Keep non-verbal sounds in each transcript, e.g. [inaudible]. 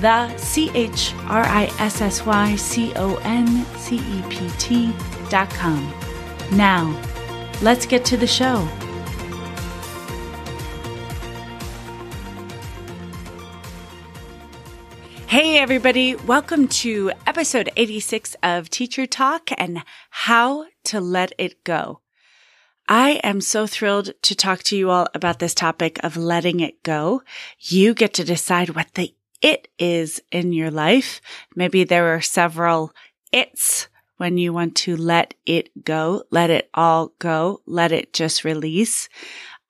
the C H R I S S Y C O N C E P T dot com. Now, let's get to the show. Hey, everybody, welcome to episode 86 of Teacher Talk and How to Let It Go. I am so thrilled to talk to you all about this topic of letting it go. You get to decide what the it is in your life. Maybe there are several it's when you want to let it go, let it all go, let it just release.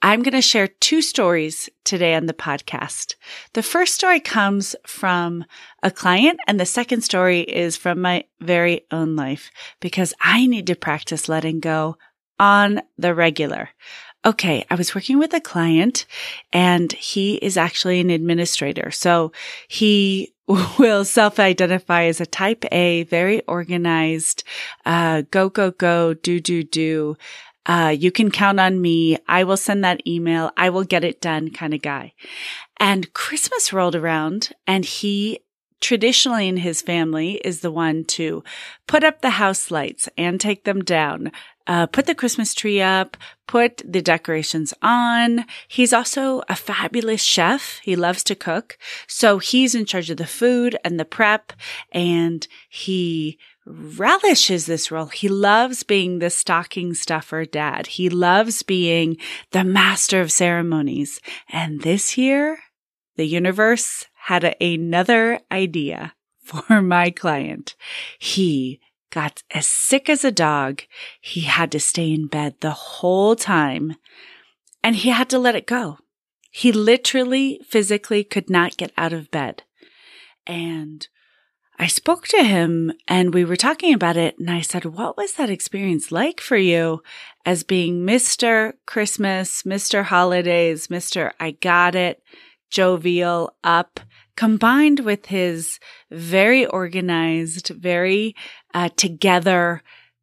I'm going to share two stories today on the podcast. The first story comes from a client and the second story is from my very own life because I need to practice letting go on the regular. Okay, I was working with a client and he is actually an administrator. So he [laughs] will self-identify as a type A, very organized, uh, go, go, go, do, do, do. Uh, you can count on me. I will send that email. I will get it done kind of guy. And Christmas rolled around and he traditionally in his family is the one to put up the house lights and take them down, uh, put the Christmas tree up, put the decorations on. He's also a fabulous chef. He loves to cook. So he's in charge of the food and the prep and he relishes this role. He loves being the stocking stuffer dad. He loves being the master of ceremonies. And this year, the universe had a, another idea for my client. He got as sick as a dog. He had to stay in bed the whole time and he had to let it go. He literally physically could not get out of bed. And I spoke to him and we were talking about it. And I said, What was that experience like for you as being Mr. Christmas, Mr. Holidays, Mr. I got it, jovial, up? Combined with his very organized, very uh, together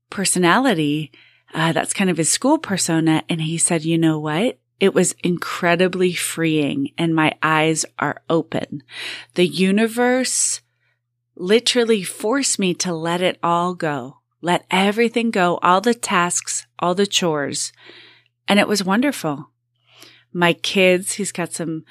personality. Uh, that's kind of his school persona. And he said, you know what? It was incredibly freeing and my eyes are open. The universe literally forced me to let it all go, let everything go, all the tasks, all the chores. And it was wonderful. My kids, he's got some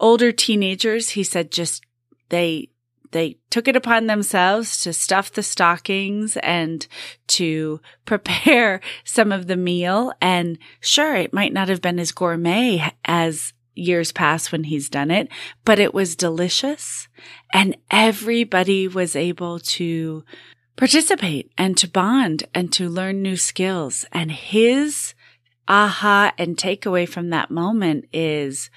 older teenagers, he said just they they took it upon themselves to stuff the stockings and to [laughs] prepare some of the meal. And sure, it might not have been as gourmet as years past when he's done it, but it was delicious and everybody was able to participate and to bond and to learn new skills. And his aha and takeaway from that moment is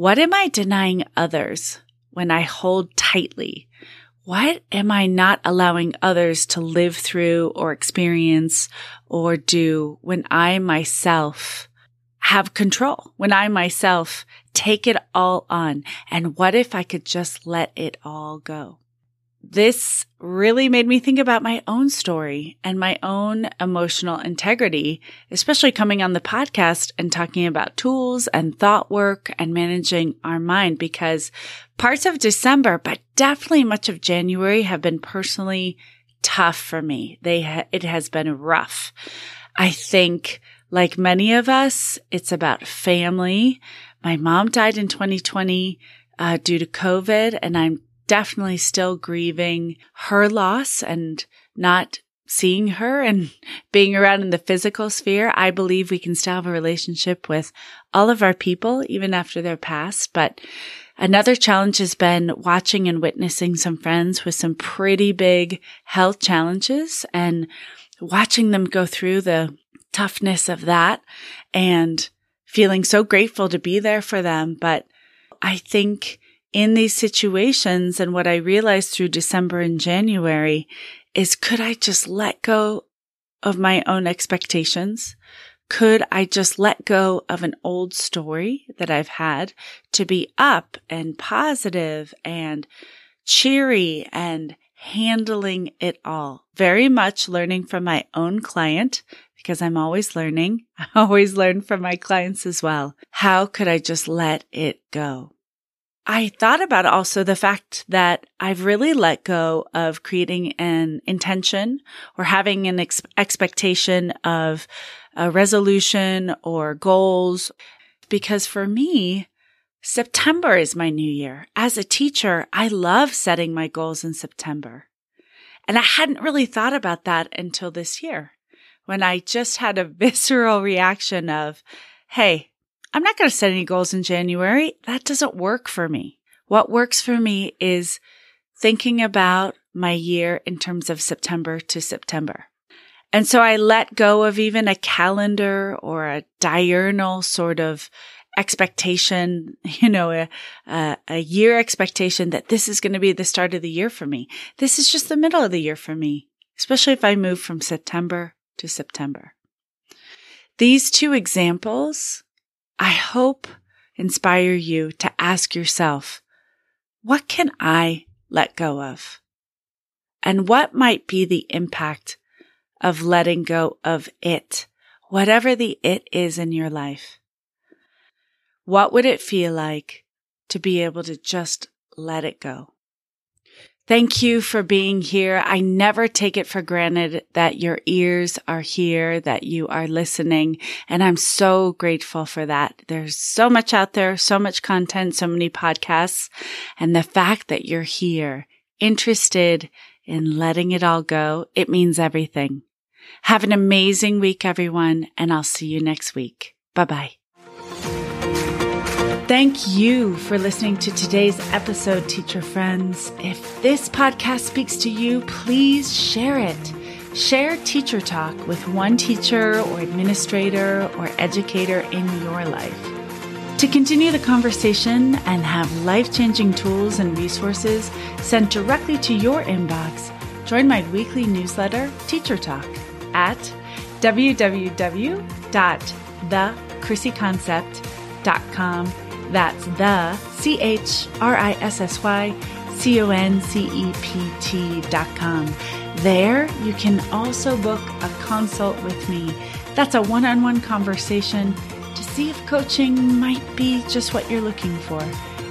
what am I denying others when I hold tightly? What am I not allowing others to live through or experience or do when I myself have control, when I myself take it all on? And what if I could just let it all go? This really made me think about my own story and my own emotional integrity, especially coming on the podcast and talking about tools and thought work and managing our mind because parts of December, but definitely much of January have been personally tough for me. They, ha- it has been rough. I think like many of us, it's about family. My mom died in 2020 uh, due to COVID and I'm definitely still grieving her loss and not seeing her and [laughs] being around in the physical sphere. I believe we can still have a relationship with all of our people, even after their past. But another challenge has been watching and witnessing some friends with some pretty big health challenges and watching them go through the toughness of that and feeling so grateful to be there for them. But I think in these situations. And what I realized through December and January is could I just let go of my own expectations? Could I just let go of an old story that I've had to be up and positive and cheery and handling it all? Very much learning from my own client because I'm always learning. [laughs] I always learn from my clients as well. How could I just let it go? I thought about also the fact that I've really let go of creating an intention or having an ex- expectation of a resolution or goals. Because for me, September is my new year. As a teacher, I love setting my goals in September. And I hadn't really thought about that until this year when I just had a [laughs] visceral reaction of, Hey, I'm not going to set any goals in January. That doesn't work for me. What works for me is thinking about my year in terms of September to September. And so I let go of even a calendar or a diurnal sort of expectation, [laughs] you know, a, a, year expectation that this is going to be the start of the year for me. This is just the middle of the year for me, especially if I move from September to September. These two examples I hope inspire you to ask yourself, what can I let go of? And what might be the impact of letting go of it, whatever the it is in your life? What would it feel like to be able to just let it go? Thank you for being here. I never take it for granted that your ears are here, that you are listening. And I'm so grateful for that. There's so much out there, so much content, so many podcasts. And the fact that you're here, interested in letting it all go, it means everything. Have an amazing week, everyone. And I'll see you next week. Bye bye. Thank you for listening to today's episode, teacher friends. If this podcast speaks to you, please share it. Share Teacher Talk with one teacher or administrator or educator in your life. To continue the conversation and have life changing tools and resources sent directly to your inbox, join my weekly newsletter, Teacher Talk, at www.thechrissyconcept.com that's the C H R I S S Y C O N C E P T dot com. There, you can also book a consult with me. That's a one on one conversation to see if coaching might be just what you're looking for.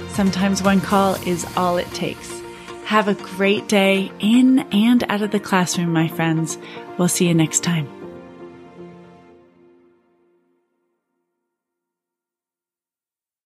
Sometimes one call is all it takes. Have a great day in and out of the classroom, my friends. We'll see you next time.